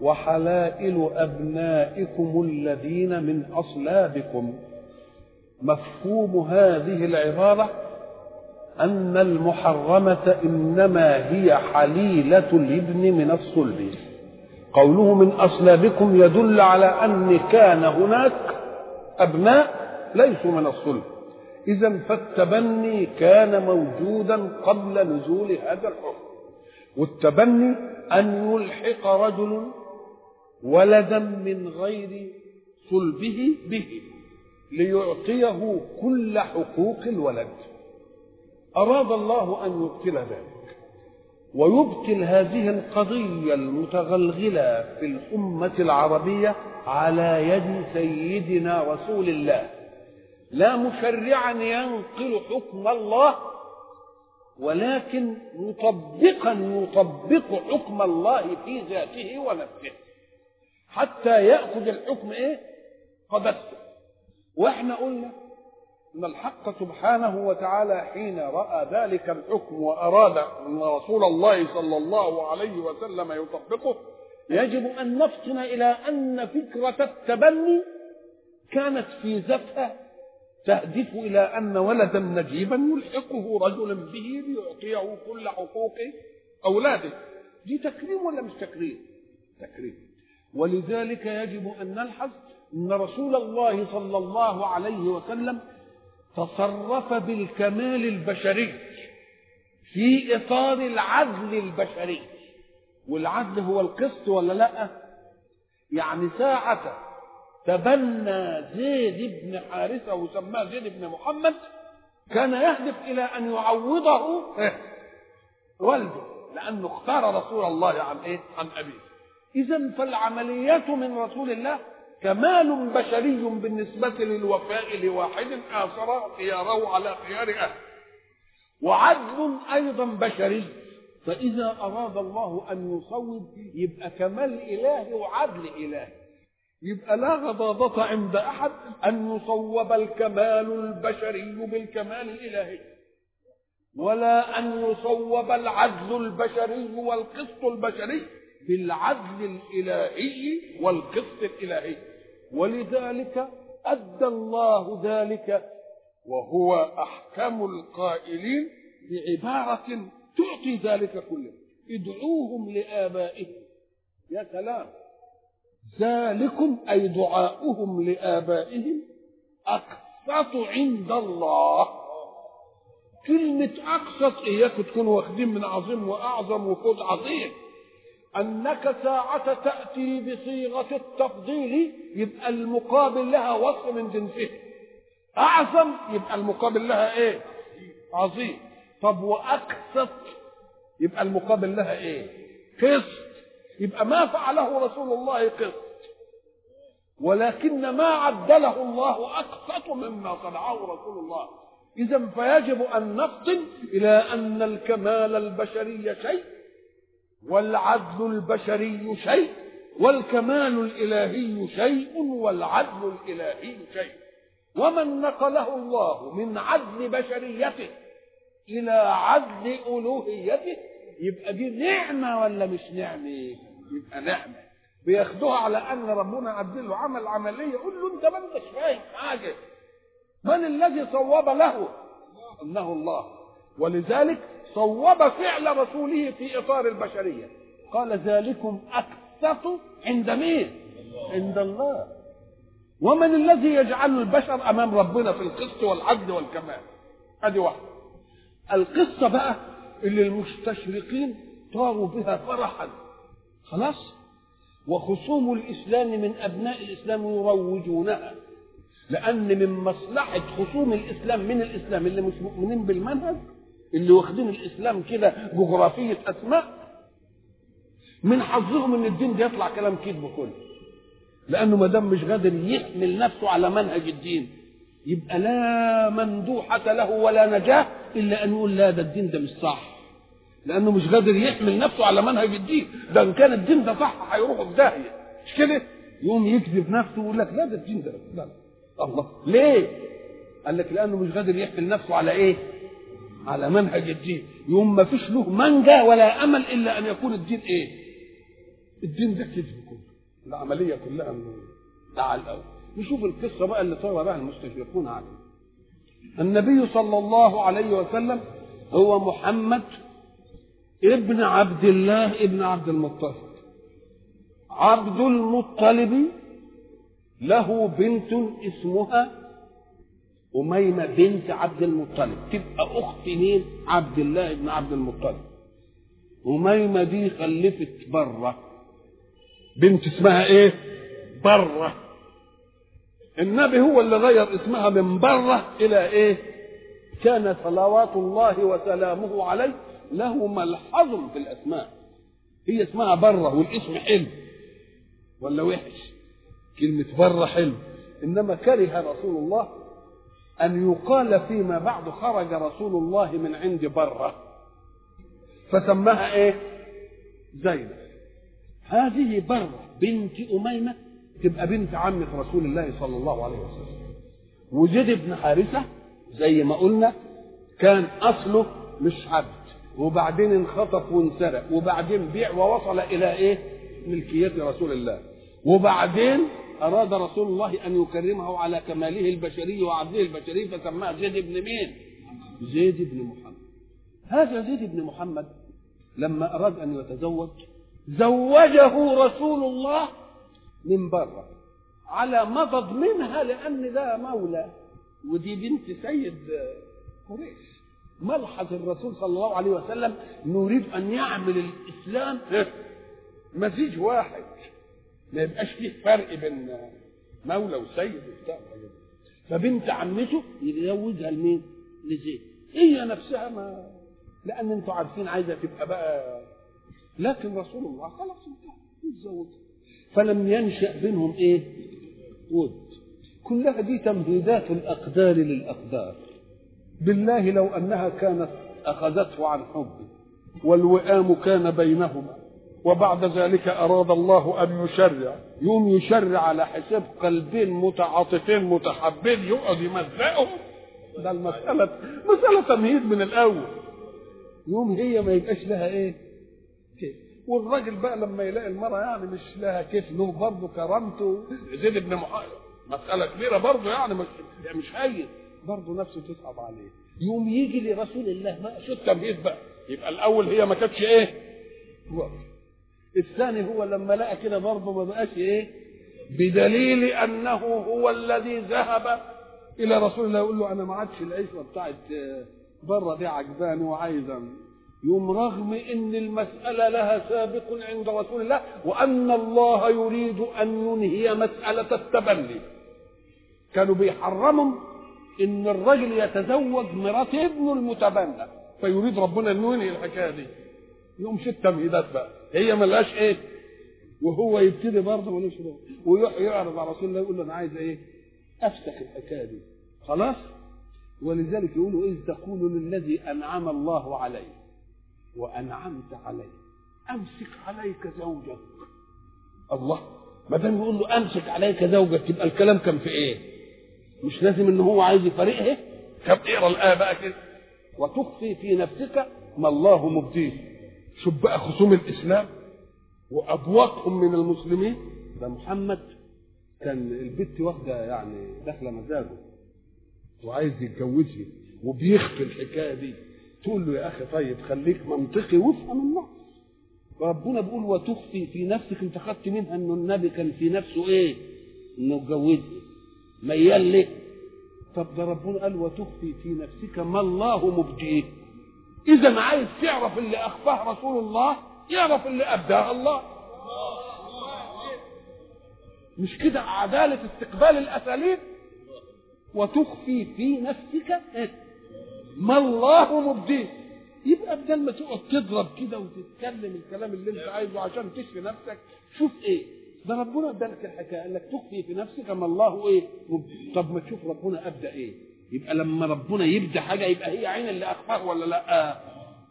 وحلائل أبنائكم الذين من أصلابكم. مفهوم هذه العبارة أن المحرمة إنما هي حليلة الإبن من الصلب. قوله من أصلابكم يدل على أن كان هناك أبناء ليسوا من الصلب. إذا فالتبني كان موجودا قبل نزول هذا الحكم. والتبني أن يلحق رجل ولدا من غير صلبه به ليعطيه كل حقوق الولد. أراد الله أن يبطل ذلك. ويبطل هذه القضية المتغلغلة في الأمة العربية على يد سيدنا رسول الله. لا مشرعا ينقل حكم الله ولكن مطبقا يطبق حكم الله في ذاته ونفسه. حتى يأخذ الحكم إيه؟ قبسته وإحنا قلنا إن الحق سبحانه وتعالى حين رأى ذلك الحكم وأراد أن رسول الله صلى الله عليه وسلم يطبقه يجب أن نفطن إلى أن فكرة التبني كانت في ذاتها تهدف إلى أن ولدا نجيبا يلحقه رجل به ليعطيه كل حقوق أولاده. دي تكريم ولا مش تكريم؟ تكريم. ولذلك يجب أن نلحظ أن رسول الله صلى الله عليه وسلم تصرف بالكمال البشري في إطار العدل البشري. والعدل هو القسط ولا لأ؟ يعني ساعة تبنى زيد بن حارثة وسماه زيد بن محمد كان يهدف إلى أن يعوضه والده لأنه اختار رسول الله عن إيه؟ عن أبيه. إذا فالعمليات من رسول الله كمال بشري بالنسبة للوفاء لواحد آثر خياره على خيار أهله وعدل أيضا بشري. فإذا أراد الله أن يصوب يبقى كمال إلهي وعدل إلهي يبقى لا غضاضة عند أحد أن يصوب الكمال البشري بالكمال الإلهي ولا أن يصوب العدل البشري والقسط البشري بالعدل الإلهي والقسط الإلهي. ولذلك أدى الله ذلك وهو أحكم القائلين بعبارة تعطي ذلك كله. ادعوهم لآبائهم. يا سلام. ذلكم أي دعاؤهم لآبائهم أقسط عند الله. كلمة أقسط إياكم تكونوا واخدين من عظيم وأعظم وفوز عظيم. أنك ساعة تأتي بصيغة التفضيل يبقى المقابل لها وصف من جنسه أعظم يبقى المقابل لها إيه؟ عظيم. طب وأقسط يبقى المقابل لها إيه؟ قسط. يبقى ما فعله رسول الله قسط. ولكن ما عدله الله أقسط مما صنعه رسول الله. إذا فيجب أن نفطن إلى أن الكمال البشري شيء والعدل البشري شيء والكمال الإلهي شيء والعدل الإلهي شيء ومن نقله الله من عدل بشريته إلى عدل ألوهيته يبقى دي نعمة ولا مش نعمة؟ يبقى نعمة بياخدوها على أن ربنا عدل له عمل عملية يقول له أنت ما أنتش فاهم حاجة من الذي صوب له؟ إنه الله ولذلك صوب فعل رسوله في إطار البشرية. قال ذلكم أقسط عند مين؟ عند الله. ومن الذي يجعل البشر أمام ربنا في القسط والعدل والكمال؟ أدي واحدة القصة بقى اللي المستشرقين طاروا بها فرحا. خلاص؟ وخصوم الإسلام من أبناء الإسلام يروجونها. لأن من مصلحة خصوم الإسلام من الإسلام اللي مش مؤمنين بالمنهج اللي واخدين الإسلام كده جغرافية أسماء من حظهم إن الدين ده يطلع كلام كذب كله لأنه ما دام مش قادر يحمل نفسه على منهج الدين يبقى لا مندوحة له ولا نجاة إلا أن يقول لا ده الدين ده مش صح. لأنه مش قادر يحمل نفسه على منهج الدين. ده إن كان الدين ده صح هيروحوا في داهية. مش كده؟ يقوم يكذب نفسه ويقول لك لا ده الدين ده لا. الله. ليه؟ قال لك لأنه مش قادر يحمل نفسه على إيه؟ على منهج الدين. يوم ما فيش له منجا ولا أمل إلا أن يكون الدين إيه؟ الدين ده كذب كله. العملية كلها من تعال الأول. نشوف القصة بقى اللي صار بها المستشرقون عنها النبي صلى الله عليه وسلم هو محمد ابن عبد الله ابن عبد المطلب. عبد المطلب له بنت اسمها أميمة بنت عبد المطلب تبقى أخت مين؟ عبد الله بن عبد المطلب. أميمة دي خلفت برة. بنت اسمها إيه؟ برة. النبي هو اللي غير اسمها من برة إلى إيه؟ كان صلوات الله وسلامه عليه له ملحظ في الأسماء. هي اسمها برة والاسم حلو. ولا وحش؟ كلمة برة حلو. إنما كره رسول الله أن يقال فيما بعد خرج رسول الله من عند برة. فسماها إيه؟ زينب. هذه برة بنت أميمة تبقى بنت عمة رسول الله صلى الله عليه وسلم. وزيد بن حارثة زي ما قلنا كان أصله مش عبد وبعدين انخطف وانسرق وبعدين بيع ووصل إلى إيه؟ ملكية رسول الله. وبعدين أراد رسول الله أن يكرمه على كماله البشري وعدله البشري فسماه زيد بن مين؟ زيد بن محمد. هذا زيد بن محمد لما أراد أن يتزوج زوجه رسول الله من بره على مضض منها لأن ده مولى ودي بنت سيد قريش. ملحظ الرسول صلى الله عليه وسلم نريد أن يعمل الإسلام؟ مزيج واحد. ما يبقاش فيه فرق بين مولى وسيد وبتاع. فبنت عمته يزوجها لمين؟ لزيد. هي نفسها ما لأن أنتوا عارفين عايزة تبقى بقى. لكن رسول الله خلاص انتهى يتزوجها فلم ينشأ بينهم إيه؟ ود. كلها دي تمهيدات الأقدار للأقدار. بالله لو أنها كانت أخذته عن حبه والوئام كان بينهما. وبعد ذلك أراد الله أن يشرع. يوم يشرع على حساب قلبين متعاطفين متحبين يقعد يمزقهم ده المسألة مسألة تمهيد من الأول. يوم هي ما يبقاش لها إيه؟ كيف؟ والراجل بقى لما يلاقي المرأة يعني مش لها كيف له برضه كرامته. زيد بن محمد مسألة كبيرة برضه يعني مش مش هين. برضه نفسه تصعب عليه. يوم يجي لرسول الله بقى شو التمهيد بقى. يبقى الأول هي ما كانتش إيه؟ وقف الثاني هو لما لقى كده برضه ما بقاش إيه؟ بدليل أنه هو الذي ذهب إلى رسول الله يقول له أنا ما عادش العيشه بتاعت برة دي عجباني وعايزة. يوم رغم إن المسألة لها سابق عند رسول الله وأن الله يريد أن ينهي مسألة التبني كانوا بيحرموا إن الرجل يتزوج مرات ابنه المتبنى فيريد ربنا إنه ينهي الحكاية دي. يقوم شو التمهيدات بقى. هي ملهاش إيه وهو يبتدي برضه ملوش ويروح يعرض على رسول الله يقول له أنا عايز إيه؟ افسخ دي خلاص؟ ولذلك يقولوا إذ تقول للذي أنعم الله عليه. وأنعمت عليه. أمسك عليك زوجك. الله. ما دام يقول له أمسك عليك زوجك يبقى الكلام كان في إيه؟ مش لازم إن هو عايز يفارقها طب اقرا الايه بقى كده. وتخفي في نفسك ما الله مبديه. شوف بقى خصوم الإسلام وابواقهم من المسلمين. ده محمد كان البت واخدة يعني داخلة مزاجه وعايز يتجوزها وبيخفي الحكاية دي. تقول له يا أخي طيب خليك منطقي وافهم النص ربنا بيقول وتخفي في نفسك أنت خدت منها إنه النبي كان في نفسه إيه؟ إنه اتجوزها ميال ليه؟ طب ده ربنا قال وتخفي في نفسك ما الله مبديه. إذا عايز تعرف اللي أخفاه رسول الله يعرف اللي أبداه الله. مش كده عدالة استقبال الأساليب؟ وتخفي في نفسك ما الله مبديه. يبقى بدل ما تقعد تضرب كده وتتكلم الكلام اللي أنت عايزه عشان تشفي نفسك شوف إيه؟ ده ربنا ادالك الحكاية قال لك تخفي في نفسك ما الله إيه طب ما تشوف ربنا أبدأ إيه؟ يبقى لما ربنا يبدأ حاجة يبقى هي عين اللي اخفاه ولا لأ؟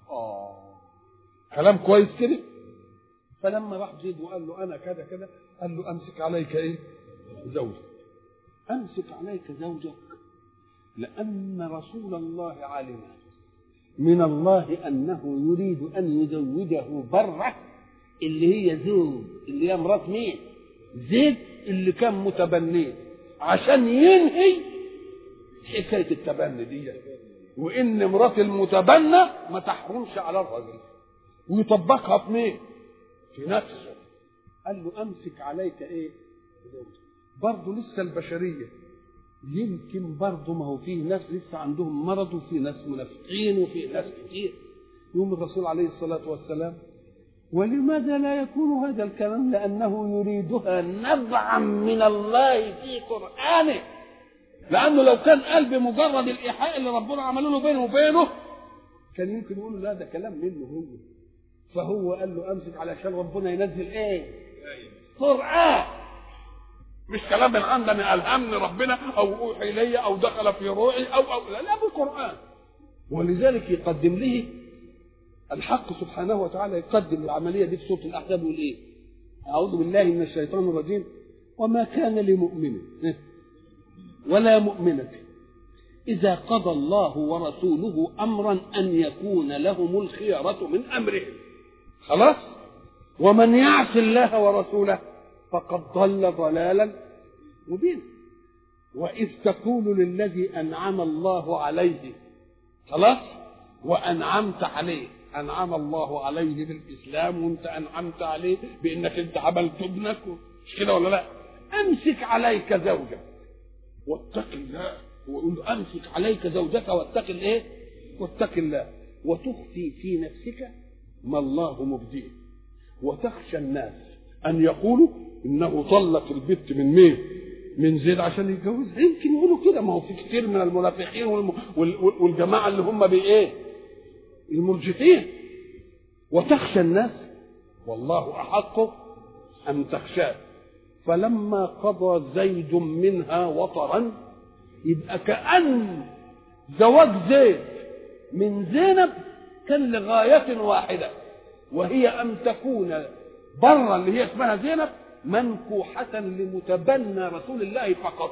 آه. كلام كويس كده؟ فلما راح زيد وقال له أنا كذا كذا قال له أمسك عليك إيه؟ زوجك. أمسك عليك زوجك. لأن رسول الله علم من الله أنه يريد أن يزوجه برة اللي هي زوج اللي هي مرات مين؟ زيد اللي كان متبنيه عشان ينهي حكاية التبني دي. وإن مرات المتبنى ما تحرمش على الرجل ويطبقها في مين؟ في نفسه. قال له أمسك عليك إيه؟ برضه لسه البشرية. يمكن برضه ما هو فيه ناس لسه عندهم مرض وفي ناس منافقين وفي ناس كتير. يوم الرسول عليه الصلاة والسلام ولماذا لا يكون هذا الكلام؟ لأنه يريدها نبعا من الله في قرآنه. لأنه لو كان قال بمجرد الإيحاء اللي ربنا عمله له بينه وبينه كان يمكن يقول لا ده كلام منه هو. فهو قال له أمسك علشان ربنا ينزل إيه؟ قران مش كلام عندنا الهمني ربنا أو أوحي إلي أو دخل في روعي أو أو لا, لا بالقران ولذلك يقدم له الحق سبحانه وتعالى يقدم العملية دي في سورة الأحزاب يقول إيه؟ أعوذ بالله من الشيطان الرجيم. وما كان لمؤمن ولا مؤمنة. إذا قضى الله ورسوله أمرا أن يكون لهم الخيرة من أمرهم. خلاص؟ ومن يعص الله ورسوله فقد ضل ضلالا مبينا. وإذ تقول للذي أنعم الله عليه خلاص؟ وأنعمت عليه أنعم الله عليه بالإسلام وأنت أنعمت عليه بأنك أنت عملت ابنك. مش كده ولا لا؟ أمسك عليك زوجك. واتق الله ويقول امسك عليك زوجك واتق الإيه؟ واتق الله وتخفي في نفسك ما الله مبديه وتخشى الناس أن يقولوا إنه طلق البت من مين؟ من زيد عشان يتجوز يمكن يقولوا كده ما هو في كتير من المنافقين. والجماعة اللي هم بإيه؟ المرجفين وتخشى الناس والله أحق أن تخشاه فلما قضى زيد منها وطرا يبقى كأن زواج زيد من زينب كان لغاية واحدة وهي أن تكون برا اللي هي اسمها زينب منكوحة لمتبنى رسول الله فقط.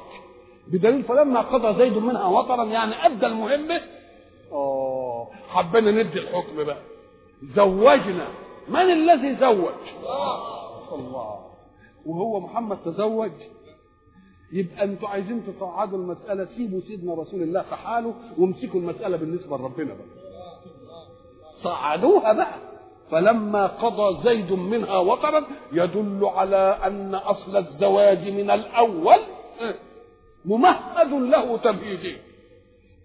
بدليل فلما قضى زيد منها وطرا يعني أدى المهمة آه حبينا ندي الحكم بقى. زوجنا. من الذي زوج؟ الله. وهو محمد تزوج يبقى أنتوا عايزين تصعدوا المسألة سيبوا سيدنا رسول الله في حاله وامسكوا المسألة بالنسبة لربنا بقى. صعدوها بقى. فلما قضى زيد منها وطرا يدل على أن أصل الزواج من الأول ممهد له تمهيدين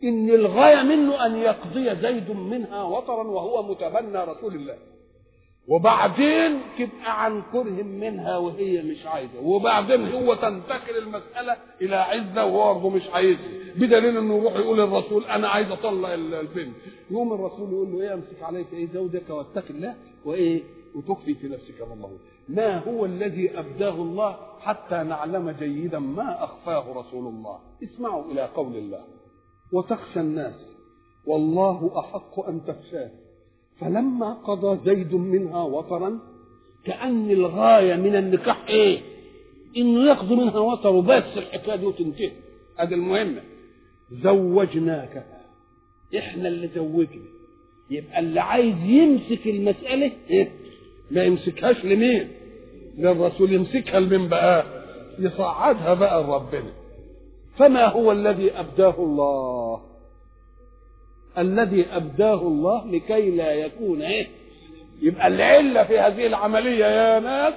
إن الغاية منه أن يقضي زيد منها وطرا وهو متبنى رسول الله. وبعدين تبقى عن كره منها وهي مش عايزة. وبعدين هو تنتقل المسألة إلى عزة وهو برضه مش عايزها. بدليل إنه يروح يقول للرسول أنا عايز اطلق البنت يقوم الرسول يقول له إيه أمسك عليك إيه زوجك واتق الله وإيه وتخفي في نفسك ما الله. ما هو الذي أبداه الله حتى نعلم جيدا ما أخفاه رسول الله. اسمعوا إلى قول الله. وتخشى الناس. والله أحق أن تخشاه. فلما قضى زيد منها وطرا كأن الغاية من النكاح إيه؟ إنه يقضي منها وطر وبس الحكاية دي وتنتهي هذا المهمة زوجناك إحنا اللي زوجنا يبقى اللي عايز يمسك المسألة إيه؟ ما يمسكهاش لمين؟ للرسول يمسكها لمين بقى؟ يصعدها بقى لربنا فما هو الذي أبداه الله؟ الذي أبداه الله لكي لا يكون إيه؟ يبقى العلة في هذه العملية يا ناس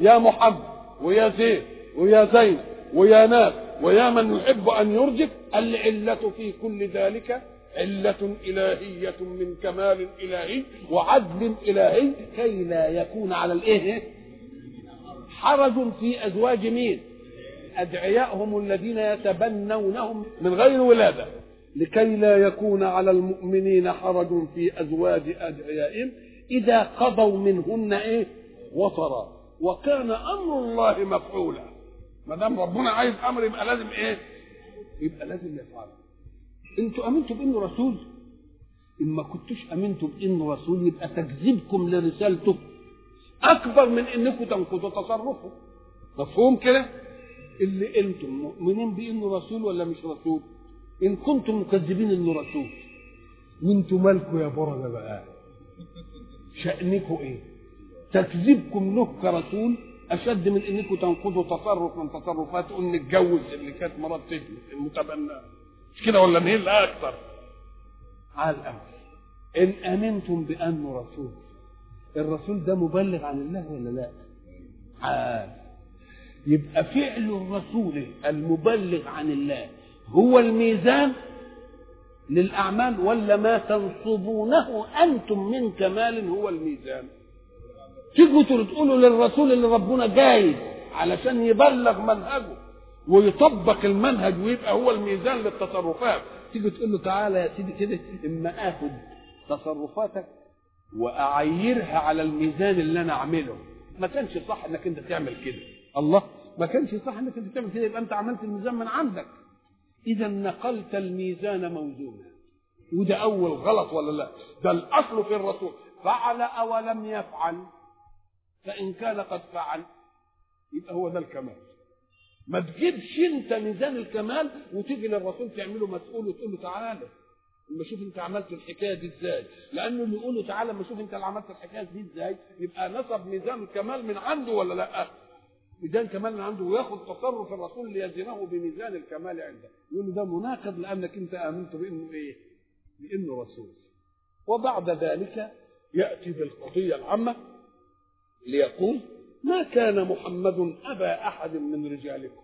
يا محمد ويا زيد ويا زينب ويا ناس ويا من يحب أن يرجف العلة في كل ذلك علة إلهية من كمال إلهي وعدل إلهي كي لا يكون على الإيه؟ حرج في أزواج مين؟ أدعيائهم الذين يتبنونهم من غير ولادة. لكي لا يكون على المؤمنين حرج في أزواج أدعيائهم. إذا قضوا منهن إيه؟ وطرا. وكان أمر الله مفعولا. ما دام ربنا عايز أمر يبقى لازم إيه؟ يبقى لازم يفعله أنتوا آمنتوا بإنه رسول؟ إن ما كنتوش آمنتوا بإنه رسول يبقى تكذيبكم لرسالته أكبر من إنكم تنقضوا تصرفه. مفهوم كده؟ اللي أنتم مؤمنين بإنه رسول ولا مش رسول؟ إن كنتم مكذبين إنه رسول. وأنتم مالكم يا برده بقى. شأنكم إيه؟ تكذيبكم له كرسول أشد من إنكم تنقضوا تصرف من تصرفات ان نتجوز اللي كانت مرات المتبنى. مش كده ولا مين؟ لا أكثر. على الامر إن آمنتم بأنه رسول. الرسول ده مبلغ عن الله ولا لا؟ عاد. يبقى فعل الرسول المبلغ عن الله. هو الميزان للأعمال ولا ما تنصبونه أنتم من كمال هو الميزان؟ تيجوا تقولوا للرسول اللي ربنا جاي علشان يبلغ منهجه ويطبق المنهج ويبقى هو الميزان للتصرفات. تيجي تقول له تعالى يا سيدي كده إما اخد تصرفاتك واعيرها على الميزان اللي أنا أعمله. ما كانش صح إنك أنت تعمل كده. الله ما كانش صح إنك أنت تعمل كده يبقى أنت عملت الميزان من عندك. إذا نقلت الميزان موزونا. وده أول غلط ولا لا؟ ده الأصل في الرسول. فعل أو لم يفعل فإن كان قد فعل يبقى هو ده الكمال. ما تجيبش أنت ميزان الكمال وتيجي للرسول تعمله مسؤول وتقول له تعالى. لما شوف أنت عملت الحكاية دي إزاي. لأنه اللي يقول له تعالى لما شوف أنت اللي عملت الحكاية دي إزاي يبقى نصب ميزان الكمال من عنده ولا لا؟ ميزان كمال من عنده وياخذ تصرف الرسول ليزنه بميزان الكمال عنده. يقول ده مناقض لأنك أنت آمنت بإنه إيه؟ بإنه رسول. وبعد ذلك يأتي بالقضية العامة ليقول ما كان محمد أبا أحد من رجالكم.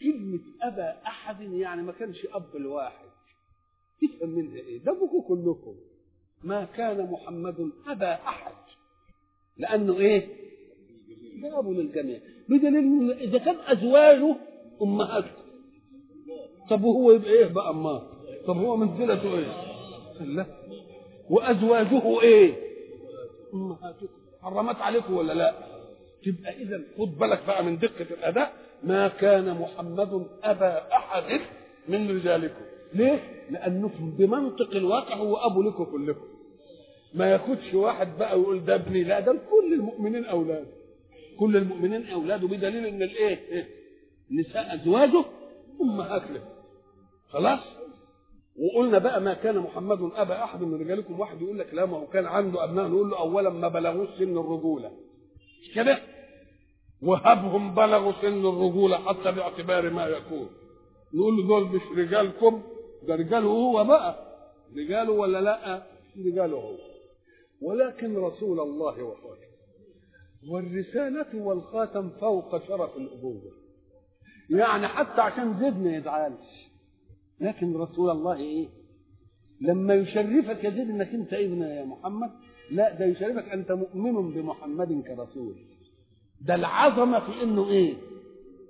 كلمة أبا أحد يعني ما كانش أب الواحد. تفهم منها إيه؟ ده كلكم. ما كان محمد أبا أحد. لأنه إيه؟ ده أبو للجميع. بدليل إذا كان أزواجه امهاتكم طب وهو يبقى إيه بقى اماه طب هو منزلته إيه؟ لا. وأزواجه إيه؟ امهاتكم حرمت عليكم ولا لا؟ تبقى اذا خد بالك بقى من دقة الأداء. ما كان محمد أبا أحد من رجالكم. ليه؟ لأنكم بمنطق الواقع هو أبو لكم كلكم. ما ياخدش واحد بقى ويقول ده ابني. لا ده كل المؤمنين اولاده كل المؤمنين أولاده بدليل إن الإيه؟ إيه؟ نساء أزواجه امهات له خلاص؟ وقلنا بقى ما كان محمد أبا أحد من رجالكم واحد يقول لك لا ما هو كان عنده أبناء نقول له اولا ما بلغوش سن الرجولة. مش كده؟ وهبهم بلغوا سن الرجولة حتى باعتبار ما يكون. نقول له دول مش رجالكم ده رجاله هو بقى. رجاله ولا لأ؟ رجاله هو. ولكن رسول الله وخاتم والرسالة والخاتم فوق شرف الأبوة. يعني حتى عشان زيد ما يزعلش لكن رسول الله إيه؟ لما يشرفك يا زيد إنك أنت ابن يا محمد لا ده يشرفك أنت مؤمن بمحمد كرسول. ده العظمة في إنه إيه؟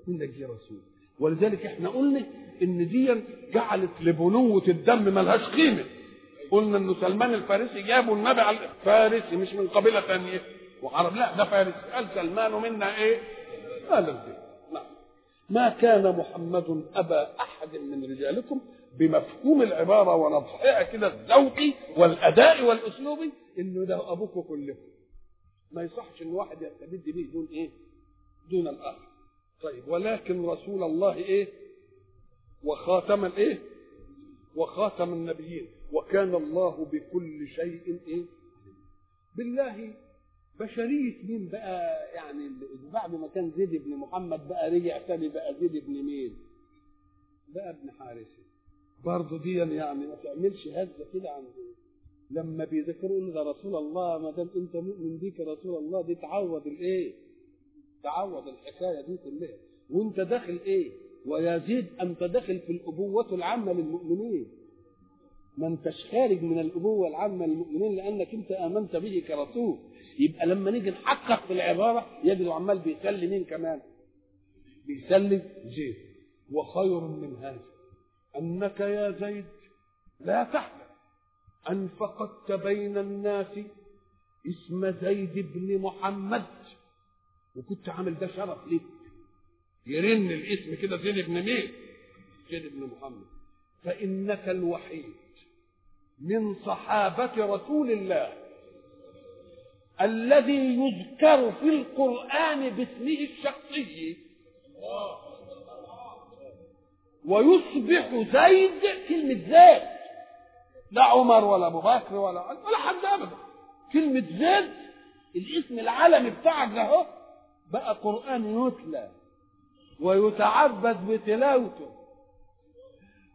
إنك جه رسول. ولذلك إحنا قلنا إن دي جعلت لبنوة الدم ملهاش قيمة. قلنا ان سلمان الفارسي جابوا النبي على فارسي مش من قبيلة ثانية. وعرب لا ده فارسي قال سلمان منا إيه؟ قال الزين ما كان محمد أبا أحد من رجالكم بمفهوم العبارة ونضحها كده الذوقي والأداء والاسلوبي إنه ده ابوكم كلكم ما يصحش إن واحد يستبد به دون إيه؟ دون الآخر. طيب ولكن رسول الله إيه؟ وخاتم الإيه؟ وخاتم النبيين. وكان الله بكل شيء إيه؟ بالله بشرية مين بقى؟ يعني بعد ما كان زيد بن محمد بقى رجع تاني بقى زيد بن مين؟ بقى ابن حارثة برضه دي يعني ما تعملش هزة كده عند لما بيذكروا ده رسول الله ما دام أنت مؤمن بيك رسول الله دي تعوض الإيه؟ تعوض الحكاية دي كلها. وأنت داخل إيه؟ ويزيد أنت داخل في الأبوة العامة للمؤمنين. ما أنتش خارج من الأبوة العامة للمؤمنين لأنك أنت آمنت به كرسول. يبقى لما نيجي نحقق في العبارة يجد عمال بيسلي مين كمان؟ بيسلي زيد وخير من هذا أنك يا زيد لا تحلم ان فقدت بين الناس اسم زيد بن محمد. وكنت عامل ده شرف ليك. يرن الاسم كده زيد بن مين؟ زيد بن محمد. فإنك الوحيد من صحابة رسول الله. الذي يذكر في القرآن باسمه الشخصي ويصبح زيد كلمة زيد. لا عمر ولا أبو بكر ولا ولا حد أبدا. كلمة زيد الاسم العالمي بتاعك ده أهو بقى قرآن يتلى ويتعبد بتلاوته.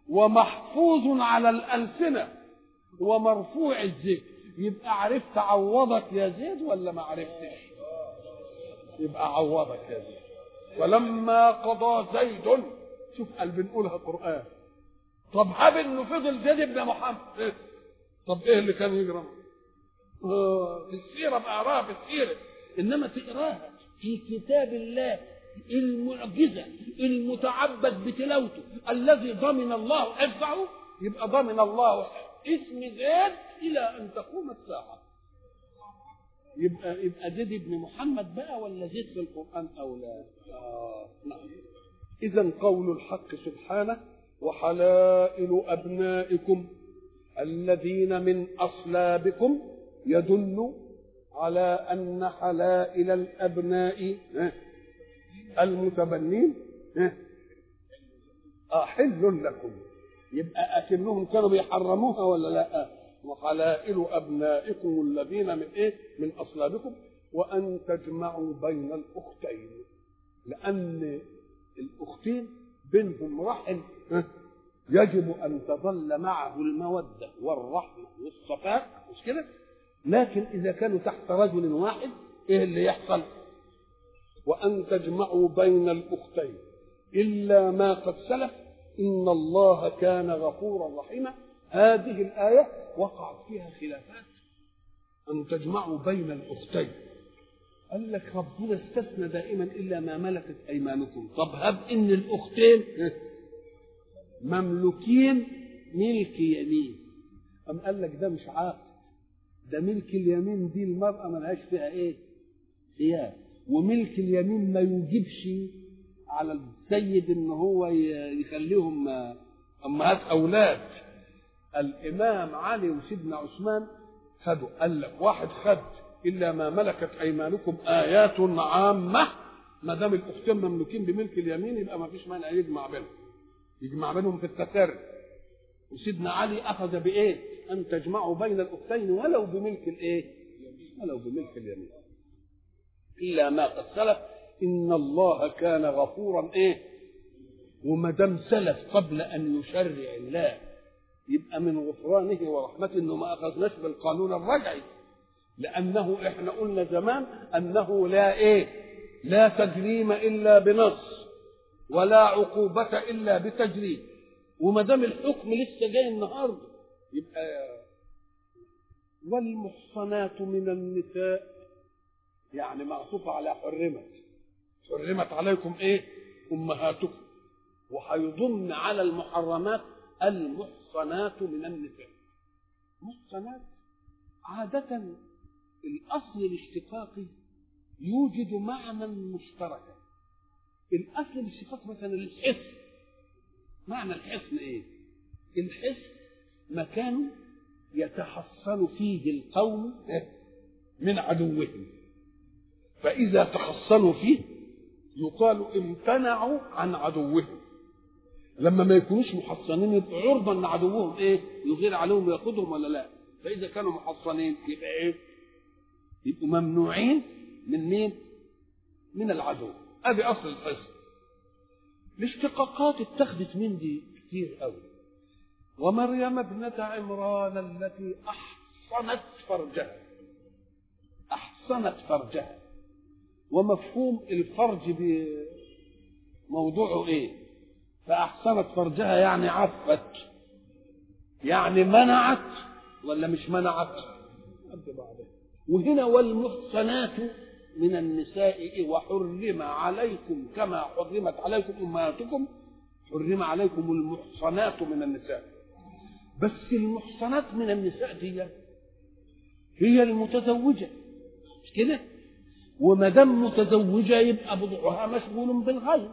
ومحفوظ على الألسنة ومرفوع الذكر. يبقى عرفت عوضك يا زيد ولا ما عرفتش؟ يبقى عوضك يا زيد. فلما قضى زيد شوف قال بنقولها قرآن. طب هب إنه فضل زيد بن محمد؟ طب إيه اللي كان يجرى آه في السيرة بقراها في السيرة. إنما تقراها في كتاب الله المعجزة المتعبد بتلاوته الذي ضمن الله حفظه يبقى ضمن الله اسم زيد إلى أن تقوم الساعة. يبقى يبقى زيد ابن محمد بقى ولا زيد في القرآن أو لا؟ آه نعم. إذا قول الحق سبحانه وحلائل أبنائكم الذين من أصلابكم يدل على أن حلائل الأبناء المتبنين أحل لكم. يبقى أكنهم كانوا بيحرموها ولا لأ؟ وحلائل أبنائكم الذين من إيه؟ من أصلابكم وأن تجمعوا بين الأختين لأن الأختين بينهم رحم يجب أن تظل معه المودة والرحمة والصفاء مش كده؟ لكن إذا كانوا تحت رجل واحد إيه اللي يحصل؟ وأن تجمعوا بين الأختين إلا ما قد سلف إن الله كان غفورا رحيما. هذه الآية وقعت فيها خلافات. أن تجمعوا بين الأختين. قال لك ربنا استثنى دائما إلا ما ملكت أيمانكم. طب هب إن الأختين مملوكين ملك يمين. أم قال لك ده مش عاقل ده ملك اليمين دي المرأة ملهاش فيها إيه؟ خيار. وملك اليمين ما يوجبش على السيد إن هو يخليهم أمهات أولاد. الإمام علي وسيدنا عثمان خدوا قال لك واحد خد إلا ما ملكت أيمانكم آيات عامة ما دام الاختين مملوكين بملك اليمين يبقى ما فيش مانع يجمع بينهم. يجمع بينهم في التسري وسيدنا علي أخذ بإيه؟ أن تجمعوا بين الأختين ولو بملك الإيه؟ ولو بملك اليمين. إلا ما قد سلف إن الله كان غفورا. إيه؟ وما دام سلف قبل أن يشرع الله يبقى من غفرانه ورحمته إنه ما أخذناش بالقانون الرجعي. لأنه إحنا قلنا زمان أنه لا إيه؟ لا تجريم إلا بنص ولا عقوبة إلا بتجريم. وما دام الحكم لسه جاي النهارده يبقى والمحصنات من النساء يعني معطوفة على حرمت حرمت عليكم إيه؟ أمهاتكم. وهيضمن على المحرمات المحصنات من النساء محصنات عادة الأصل الاشتقاقي يوجد معنى مشتركا. الأصل الاشتقاق مثلا الحصن. معنى الحصن إيه؟ الحصن مكان يتحصن فيه القوم من عدوهم. فإذا تحصنوا فيه يقال امتنعوا عن عدوهم. لما ما يكونوش محصنين يبقوا عرضة ان عدوهم إيه؟ يغير عليهم وياخذهم ولا لا؟ فإذا كانوا محصنين يبقى إيه؟ يبقوا ممنوعين من مين؟ من العدو. ادي أصل الحصن الاشتقاقات اتخذت من دي كتير قوي. ومريم ابنة عمران التي أحصنت فرجها. أحصنت فرجها. ومفهوم الفرج بموضوعه إيه؟ فاحسنت فرجها يعني عفت. يعني منعت ولا مش منعت؟ وهنا والمحصنات من النساء؟ وحرم عليكم كما حرمت عليكم أمهاتكم حرم عليكم المحصنات من النساء. بس المحصنات من النساء دي هي المتزوجة مش كده؟ وما دام متزوجة يبقى بضعها مشغول بالغير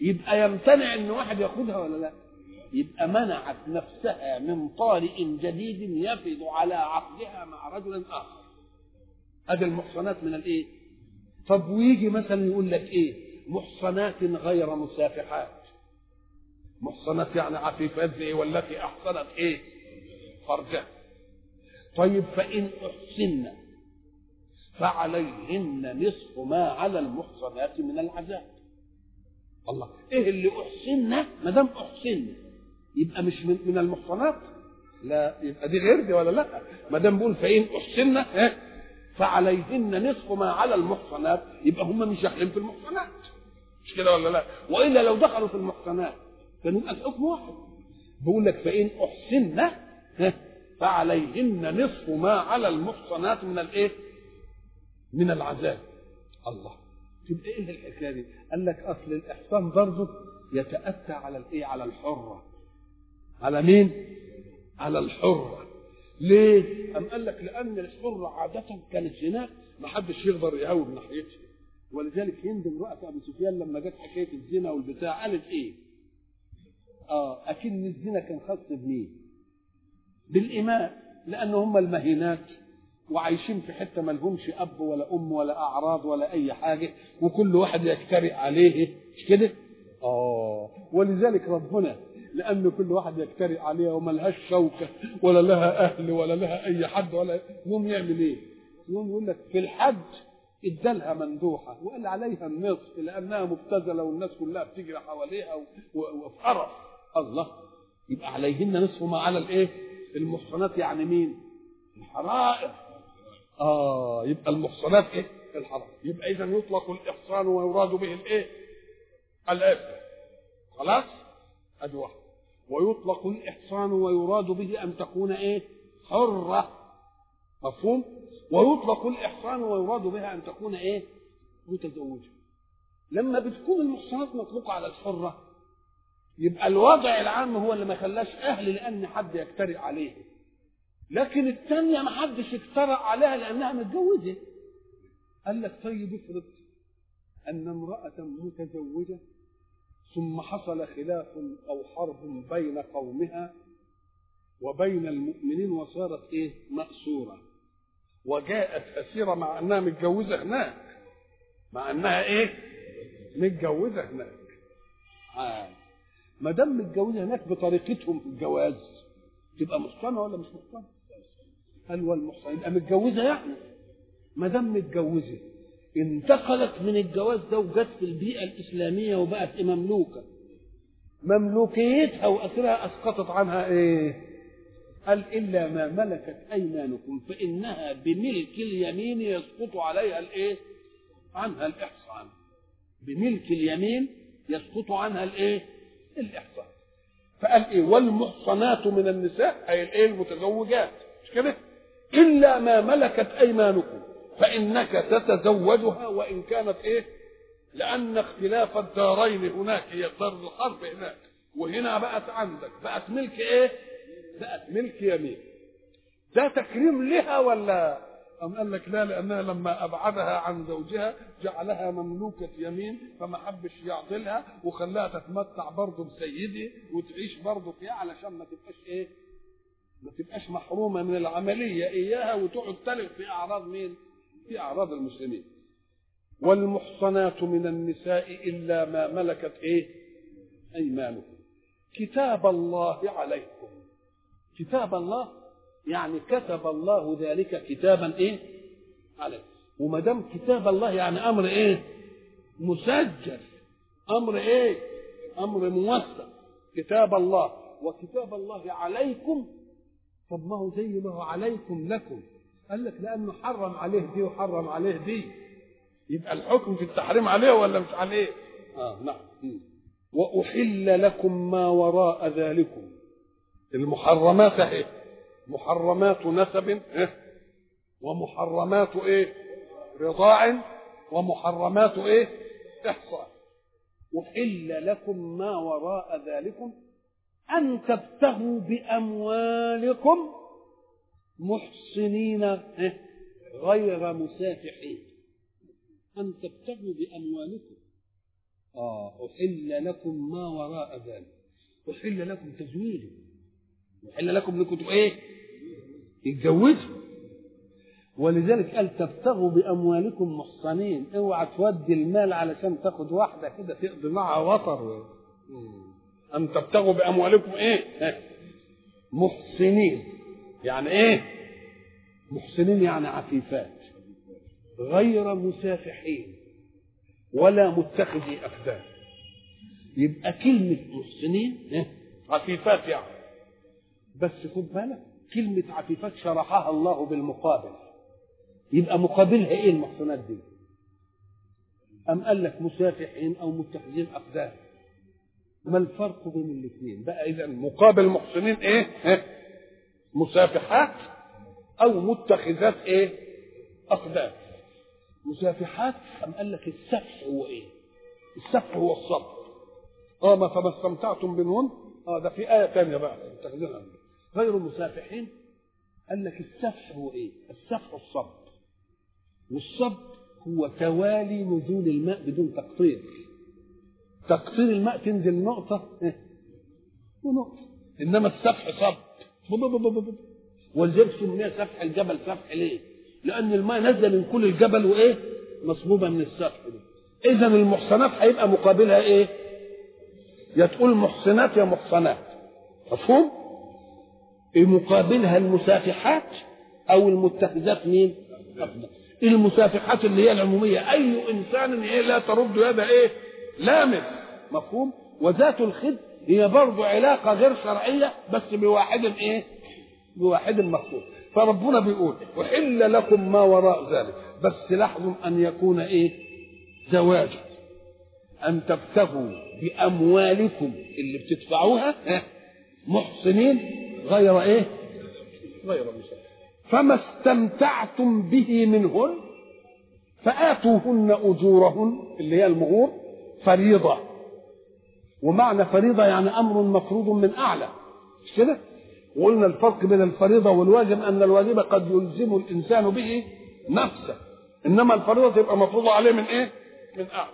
يبقى يمتنع إن واحد ياخدها ولا لا؟ يبقى منعت نفسها من طارئ جديد يفض على عقدها مع رجل آخر. هذه المحصنات من الإيه؟ طب ويجي مثلا يقول لك إيه؟ محصنات غير مسافحات. محصنات يعني عفيفات زي والتي أحصنت إيه؟ فرجها. طيب فإن احسن فعليهن نصف ما على المحصنات من العذاب. الله إيه اللي احسن ما دام أحسن يبقى مش من, من المحصنات؟ لا يبقى دي غير دي ولا لا؟ ما دام بقول فإن أحسن إيه؟ فعليهن نصف ما على المحصنات يبقى هم مش داخلين في المحصنات. مش كده ولا لا؟ وإلا لو دخلوا في المحصنات كان يبقى الحكم واحد. بقول لك فإن أحسن فعليهن نصف ما على المحصنات من الإيه؟ من العذاب. الله. تبقى إيه الحكاية دي؟ قال لك أصل الاحسان برضه يتأتى على الايه على الحرة. على مين؟ على الحرة. ليه؟ أم قال لك لأن الحرة عادة كانت هناك ما حدش يقدر يهوب ناحيتها. ولذلك هند امرأة أبي سفيان لما جت حكاية الزنا والبتاع قالت إيه؟ آه أكن الزنا كان خاص بمين؟ بالاماء لأن هم المهينات. وعايشين في حتة ما لهمش أب ولا أم ولا أعراض ولا أي حاجة وكل واحد يجترئ عليه مش كده؟ آه ولذلك ربنا لأن كل واحد يجترئ عليها وما لهاش شوكة ولا لها أهل ولا لها أي حد ولا يقوم يعمل إيه؟ يقوم يقول لك في الحج ادالها مندوحة وقال عليها النصف لأنها مبتذلة والناس كلها بتجري حواليها وفي قرف الله يبقى عليهن نصف ما على الإيه؟ المحصنات يعني مين؟ الحرائر آه يبقى المحصنات إيه؟ الحرام يبقى إذا يطلق الإحصان ويراد به الإيه؟ العفه خلاص؟ أدي واحد ويطلق الإحصان ويراد به أن تكون إيه؟ حرة مفهوم؟ ويطلق الإحصان ويراد بها أن تكون إيه؟ متزوجة لما بتكون المحصنات مطلقة على الحرة يبقى الوضع العام هو اللي ما خلاش أهل لأن حد يجترئ عليه لكن الثانية ما حدش اجترأ عليها لأنها متجوزة. قال لك طيب افرض أن امرأة متزوجة ثم حصل خلاف أو حرب بين قومها وبين المؤمنين وصارت إيه؟ مأسورة. وجاءت أسيرة مع أنها متجوزة هناك. مع أنها إيه؟ متجوزة هناك. آه. ما دام متجوزة هناك بطريقتهم في الجواز تبقى محصنة ولا مش محصنة؟ قال والمحصنة يبقى متجوزة يعني. ما دام متجوزة انتقلت من الجواز ده وجت في البيئة الإسلامية وبقت مملوكة. مملوكيتها وأسرها أسقطت عنها إيه؟ قال إلا ما ملكت أيمانكم فإنها بملك اليمين يسقط عليها الإيه؟ عنها الإحصان. بملك اليمين يسقط عنها الإيه؟ الإحصان. فقال إيه؟ والمحصنات من النساء أي الإيه؟ المتزوجات. مش كده؟ إلا ما ملكت أيمانكم فإنك تتزوجها وإن كانت إيه؟ لأن اختلاف الدارين هناك هي دار الحرب هناك. وهنا بقت عندك بقت ملك إيه؟ بقت ملك يمين. ده تكريم لها ولا؟ أم قال لك لا لأنها لما أبعدها عن زوجها جعلها مملوكة يمين فما حبش يعضلها وخلاها تتمتع برضه بسيدي وتعيش برضه فيها علشان ما تبقاش إيه؟ ما تبقاش محرومة من العملية إياها وتقعد تلف في أعراض مين؟ في أعراض المسلمين. والمحصنات من النساء إلا ما ملكت إيه؟ أيمانكم. كتاب الله عليكم. كتاب الله يعني كتب الله ذلك كتابا إيه عليه وما دام كتاب الله يعني أمر إيه مسجل أمر إيه أمر موثق كتاب الله وكتاب الله عليكم طب ما هو زي ما هو عليكم لكم. قال لك لأنه حرم عليه دي وحرم عليه دي. يبقى الحكم في التحريم عليه ولا مش عليه؟ آه نعم. وأحل لكم ما وراء ذلكم. المحرمات اهي محرمات نسب ومحرمات إيه؟ رضاع ومحرمات إيه؟ إحصاء. أحل لكم ما وراء ذلكم أن تبتغوا بأموالكم محصنين غير مسافحين. أن تبتغوا بأموالكم. آه أحل لكم ما وراء ذلك. أحل لكم تزويجه أحل لكم أنكم إيه؟ يتجوزوا ولذلك قال تبتغوا بأموالكم محصنين. اوعى تودي المال علشان تاخد واحدة كده تقضي معها وطر. ان تبتغوا بأموالكم إيه؟ محسنين. يعني إيه؟ محسنين يعني عفيفات. غير مسافحين. ولا متخذي أخدان. يبقى كلمة محسنين عفيفات يعني. بس خد بالك كلمة عفيفات شرحها الله بالمقابل. يبقى مقابلها إيه المحصنات دي؟ أم قال لك مسافحين أو متخذين اقدام ما الفرق بين الاثنين؟ بقى إذا مقابل محسنين إيه؟ مسافحات أو متخذات إيه؟ أقدام. مسافحات أم قال لك السفح هو إيه؟ السفح هو الصبر. آه ما فما استمتعتم بهن؟ آه ده في آية ثانية بقى متخذين غير مسافحين قال لك السفح هو إيه؟ السفح الصبر. والصب هو توالي نزول الماء بدون تقطير تقطير الماء تنزل نقطة. ونقطة. إنما السفح صب ولذلك سمي سفح الجبل سفح ليه؟ لأن الماء نزل من كل الجبل وإيه؟ مصبوبة من السفح ده إذا المحصنات هيبقى مقابلها إيه؟ يا تقول محصنات يا محصنات. مفهوم؟ مقابلها المسافحات أو المتخذات مين؟ المسافحات اللي هي العمومية. أي إنسان هي لا ترد يد إيه؟ لامس. مفهوم؟ وذات الخد هي برضه علاقة غير شرعية بس بواحد إيه؟ بواحد مفهوم. فربنا بيقول أحل لكم ما وراء ذلك. بس لاحظوا أن يكون إيه؟ زواجا أن تبتغوا بأموالكم اللي بتدفعوها محسنين غير إيه؟ غير مسافر فما استمتعتم به منهن فآتوهن أجورهن اللي هي المهور فريضة. ومعنى فريضة يعني أمر مفروض من أعلى. مش كده؟ وقلنا الفرق بين الفريضة والواجب أن الواجب قد يلزم الإنسان به نفسه. إنما الفريضة تبقى مفروضة عليه من إيه؟ من أعلى.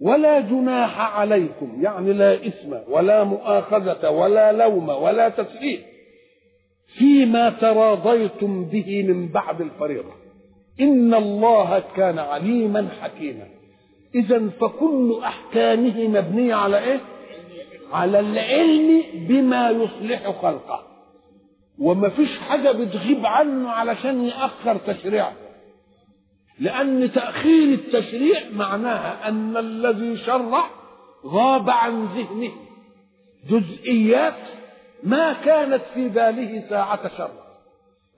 ولا جناح عليكم يعني لا إثم ولا مؤاخذة ولا لوم ولا تسليم فيما تراضيتم به من بعد الفريضة. إن الله كان عليما حكيما. إذا فكل أحكامه مبنية على إيه؟ على العلم بما يصلح خلقه. وما فيش حاجة بتغيب عنه علشان يأخر تشريعه. لأن تأخير التشريع معناها أن الذي شرع غاب عن ذهنه. جزئيات ما كانت في باله ساعة شر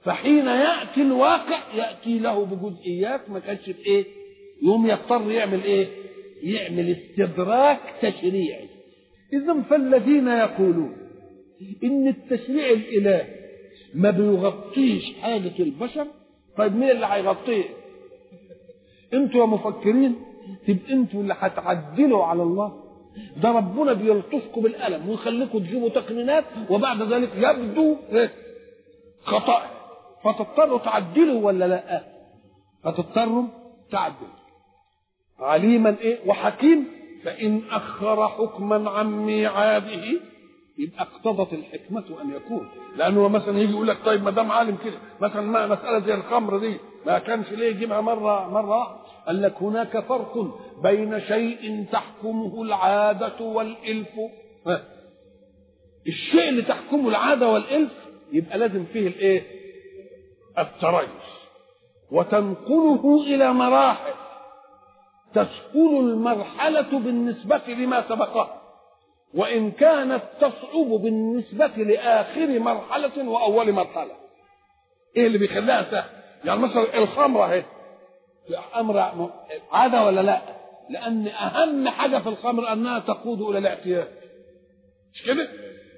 فحين يأتي الواقع يأتي له بجزئيات ما كانش في إيه يوم يضطر يعمل إيه؟ يعمل استدراك تشريعي. إذا فالذين يقولون إن التشريع الإلهي ما بيغطيش حاجة البشر طيب مين اللي هيغطيه؟ أنتوا يا مفكرين؟ تبقى أنتوا اللي هتعدلوا على الله؟ ده ربنا بيلطفكم بالقلم ويخليكم تجيبوا تقنينات وبعد ذلك يبدو خطأ. فتضطروا تعدلوا ولا لأ؟ فتضطروا تعدلوا. عليما إيه؟ وحكيم. فإن أخر حكما عن ميعاده يبقى اقتضت الحكمة أن يكون. لأنه مثلا يجي يقول لك طيب ما دام عالم كده مثلا ما مسألة زي الخمر دي ما كانش ليه يجيبها مرة واحدة. قال لك هناك فرق بين شيء تحكمه العادة والإلف. الشيء اللي تحكمه العادة والإلف يبقى لازم فيه الإيه؟ التريث. وتنقله إلى مراحل. تسهل المرحلة بالنسبة لما سبقها وإن كانت تصعب بالنسبة لآخر مرحلة وأول مرحلة. إيه اللي بيخليها سهل يعني مثلا الخمرة أهي. أمر عادة ولا لا؟ لأن أهم حاجة في الخمر أنها تقود إلى الاعتياد. مش كده؟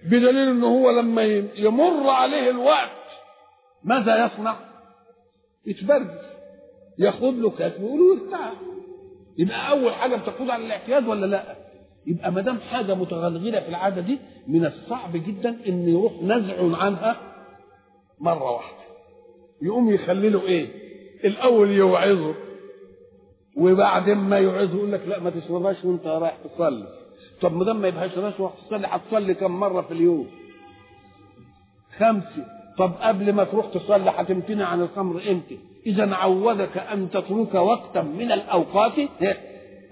بدليل أنه هو لما يمر عليه الوقت ماذا يصنع؟ يتبرد ياخد له كاس ويقول له يبقى أول حاجة بتقود على الاعتياد ولا لا؟ يبقى ما دام حاجة متغلغلة في العادة دي من الصعب جدا إن يروح نزع عنها مرة واحدة. يقوم يخلي له إيه؟ الأول يوعظه وبعدين ما يقعد يقول لك لا ما تشربهاش وأنت رايح تصلي. طب ما دام ما يبقاش رايح تصلي هتصلي كم مرة في اليوم؟ خمسة. طب قبل ما تروح تصلي هتمتنع عن الخمر إمتى؟ إذا عودك أن تترك وقتا من الأوقات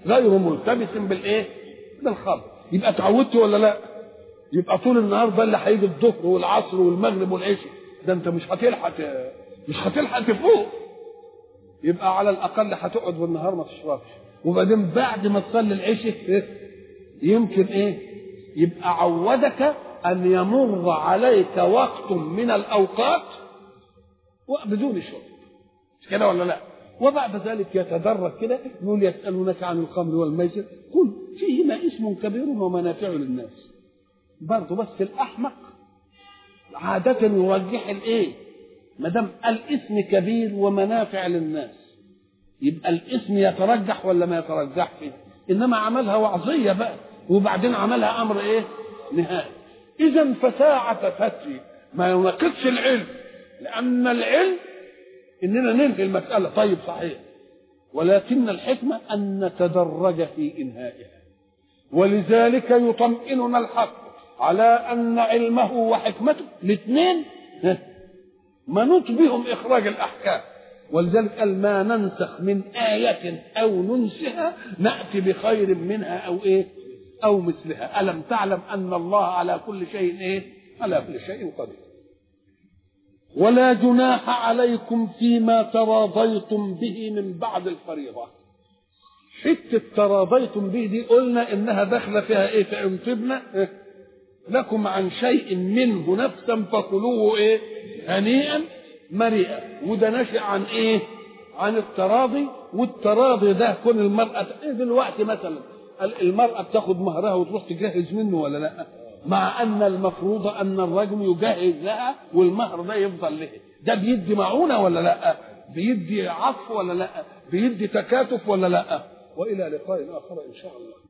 غير ملتبس بالإيه؟ بالخمر يبقى اتعودت ولا لا؟ يبقى طول النهار ده اللي هيجي الظهر والعصر والمغرب والعشاء. ده أنت مش هتلحق مش هتلحق تفوق. يبقى على الأقل هتقعد بالنهار ما تشربش. وبعدين بعد ما تصلي العشاء إيه؟ يمكن إيه؟ يبقى عودك أن يمر عليك وقت من الأوقات بدون شرب. كده ولا لا وبعد ذلك يتدرج كده يقول يسألونك عن الخمر والميسر قل فيهما اسم كبير ومنافع للناس برضه بس الأحمق عادة يرجح الإيه؟ ما دام الاسم كبير ومنافع للناس يبقى الاسم يترجح ولا ما يترجحش؟ إنما عملها وعظية بقى وبعدين عملها أمر إيه؟ نهائي. اذا فساعة فتي ما يناقضش العلم لأن العلم إننا ننهي المسألة طيب صحيح ولكن الحكمة أن نتدرج في إنهائها ولذلك يطمئننا الحق على أن علمه وحكمته الاثنين منوط بهم إخراج الأحكام ولذلك قال ما ننسخ من آية أو ننسها نأتي بخير منها أو إيه؟ أو مثلها، ألم تعلم أن الله على كل شيء إيه؟ على كل شيء قدير. ولا جناح عليكم فيما تراضيتم به من بعد الفريضة. حتة تراضيتم به دي قلنا إنها داخلة فيها إيه؟ فإن طبنا إيه؟ لكم عن شيء منه نفسا فكلوه إيه هنيئا مريئا وده ناشئ عن إيه عن التراضي والتراضي ده كون المرأة إيه دلوقتي مثلا المرأة بتاخد مهرها وتروح تجهز منه ولا لأ مع أن المفروض أن الرجل يجهز لها والمهر ده يفضل له ده بيدي معونة ولا لأ؟ بيدي عطف ولا لأ؟ بيدي تكاتف ولا لأ؟ وإلى لقاء آخر إن شاء الله.